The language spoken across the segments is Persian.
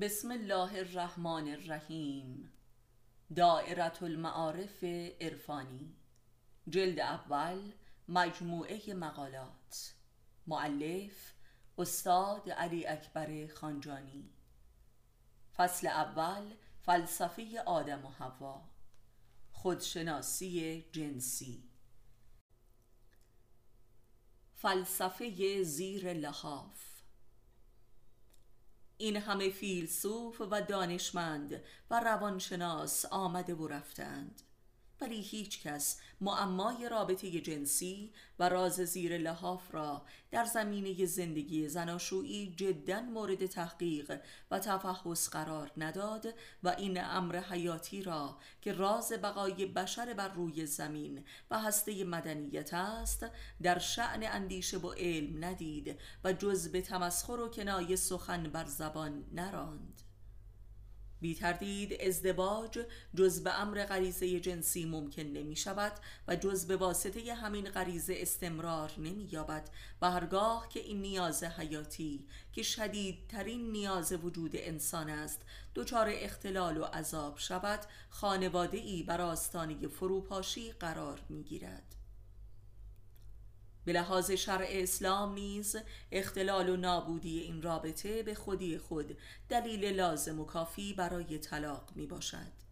بسم الله الرحمن الرحیم. دائرة المعارف عرفانی. جلد اول مجموعه مقالات. معلف استاد علی اکبر خانجانی. فصل اول فلسفه آدم و حوا. خودشناسی جنسی. فلسفه زیر لحاف. این همه فیلسوف و دانشمند و روانشناس آمده و رفتند. ولی هیچ کس معمای رابطه جنسی و راز زیر لحاف را در زمینه زندگی زناشویی جدا مورد تحقیق و تفحص قرار نداد و این امر حیاتی را که راز بقای بشر بر روی زمین و هسته مدنیت است در شعن اندیشه و علم ندید و جز به تمسخر و کنایه سخن بر زبان نراند. بی تردید ازدواج جز به امر غریزه جنسی ممکن نمی شود و جز به واسطه همین غریزه استمرار نمی یابد و هرگاه که این نیاز حیاتی که شدیدترین نیاز وجود انسان است دچار اختلال و عذاب شود خانواده ای بر آستانه فروپاشی قرار می گیرد به لحاظ شرع اسلام نیز اختلال و نابودی این رابطه به خودی خود دلیل لازم و کافی برای طلاق می باشد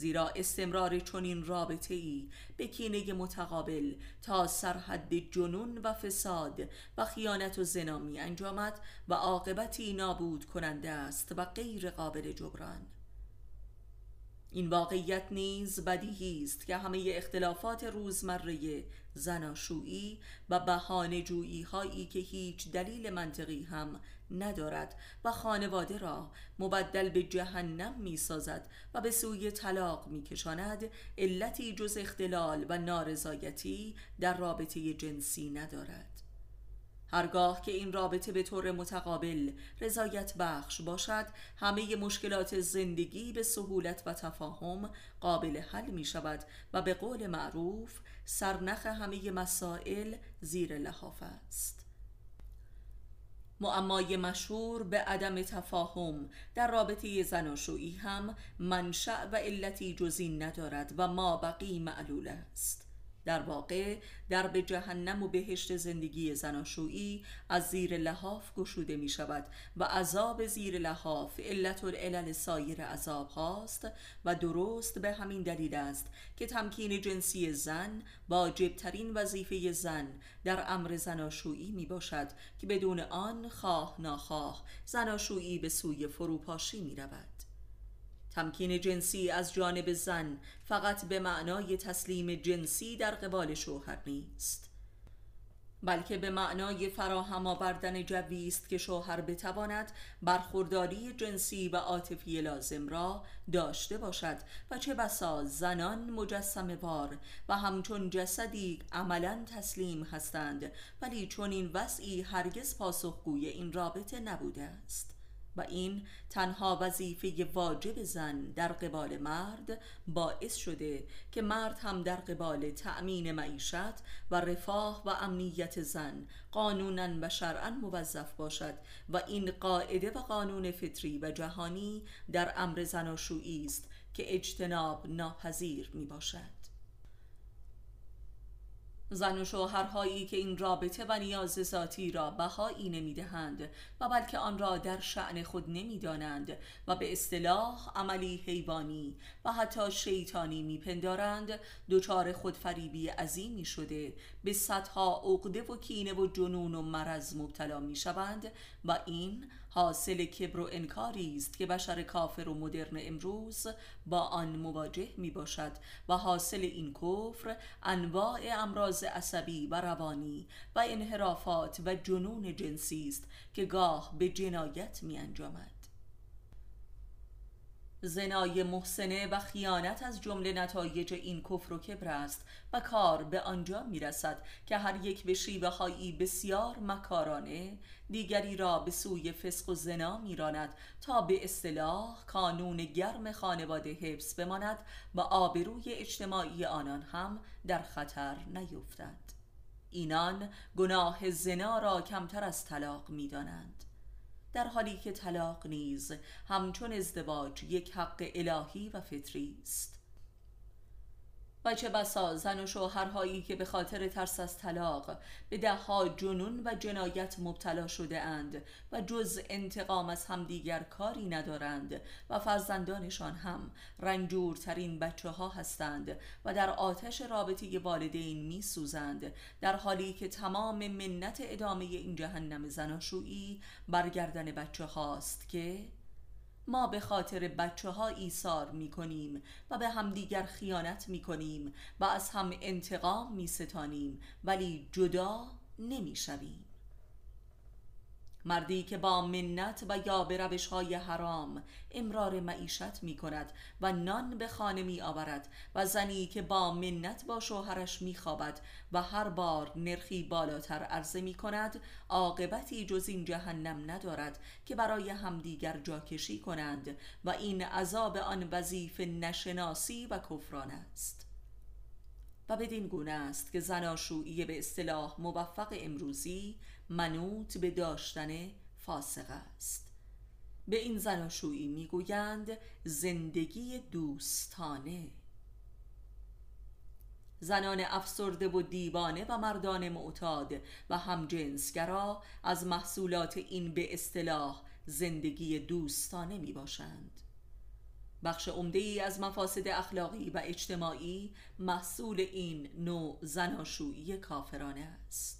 زیرا استمرار چنین رابطه ای به کینه متقابل تا سرحد جنون و فساد و خیانت و زنا می انجامد و عاقبتی نابود کننده است و غیر قابل جبران. این واقعیت نیز بدیهی است که همه اختلافات روزمره زناشویی و بهانه جویی هایی که هیچ دلیل منطقی هم ندارد و خانواده را مبدل به جهنم می سازد و به سوی طلاق می کشاند علتی جز اختلال و نارضایتی در رابطه جنسی ندارد. هرگاه که این رابطه به طور متقابل رضایت بخش باشد همه مشکلات زندگی به سهولت و تفاهم قابل حل می شود و به قول معروف سرنخ همه مسائل زیر لحاف است. معمای مشهور به عدم تفاهم در رابطه زناشویی هم منشأ و علتی جزی ندارد و ما بقی معلول است. در واقع در به جهنم و بهشت زندگی زناشویی از زیر لحاف گشوده می شود و عذاب زیر لحاف علت العلل سایر عذاب هاست و درست به همین دلیل است که تمکین جنسی زن واجبترین وظیفه زن در امر زناشویی می باشد که بدون آن خواه ناخواه زناشویی به سوی فروپاشی می رود تمکین جنسی از جانب زن فقط به معنای تسلیم جنسی در قبال شوهر نیست. بلکه به معنای فراهم آوردن جوی است که شوهر بتواند برخورداری جنسی و عاطفی لازم را داشته باشد و چه بسا زنان مجسم وار و همچون جسدی عملا تسلیم هستند ولی چون این وضعی هرگز پاسخگوی این رابطه نبوده است. و این تنها وظیفه واجب زن در قبال مرد باعث شده که مرد هم در قبال تأمین معیشت و رفاه و امنیت زن قانونا و شرعا موظف باشد و این قاعده و قانون فطری و جهانی در امر زناشویی است که اجتناب ناپذیر می باشد زن و شوهرهایی که این رابطه و نیاز ذاتی را بهایی نمی‌دهند و بلکه آن را در شعن خود نمی‌دانند و به اصطلاح عملی حیوانی و حتی شیطانی میپندارند دچار خودفریبی عظیمی شده به صدها عقده و کینه و جنون و مرض مبتلا می‌شوند و این حاصل کبر و انکاری است که بشر کافر و مدرن امروز با آن مواجه می باشد و حاصل این کفر انواع امراض عصبی و روانی و انحرافات و جنون جنسی است که گاه به جنایت می انجامد زنای محسنه و خیانت از جمله نتایج این کفر و کبر است و کار به آنجا می رسد که هر یک به شیوه هایی بسیار مکارانه دیگری را به سوی فسق و زنا میراند تا به اصطلاح کانون گرم خانواده حفظ بماند و آبروی اجتماعی آنان هم در خطر نیفتد. اینان گناه زنا را کمتر از طلاق می دانند در حالی که طلاق نیز همچون ازدواج یک حق الهی و فطری است. و چه بسا زن و شوهرهایی که به خاطر ترس از طلاق به دهها جنون و جنایت مبتلا شده اند و جز انتقام از همدیگر کاری ندارند و فرزندانشان هم رنجورترین بچه ها هستند و در آتش رابطه والدین می سوزند در حالی که تمام منت ادامه این جهنم زناشویی برگردن بچه هاست که ما به خاطر بچه ها ایثار می کنیم و به همدیگر خیانت می کنیم و از هم انتقام می ستانیم ولی جدا نمی شویم مردی که با منت و یا به روش های حرام امرار معیشت می کند و نان به خانه می آورد و زنی که با منت با شوهرش می خوابد و هر بار نرخی بالاتر عرضه می کند عاقبتی جز این جهنم ندارد که برای همدیگر جاکشی کنند و این عذاب آن وظیفه نشناسی و کفران است. و بدین گونه است که زناشویی به اصطلاح موفق امروزی منوط به داشتن فاسق است. به این زناشویی می‌گویند زندگی دوستانه. زنان افسرده و دیوانه و مردان معتاد و همجنسگرا از محصولات این به اصطلاح زندگی دوستانه می باشند بخش عمده ای از مفاسد اخلاقی و اجتماعی محصول این نوع زناشویی کافرانه است.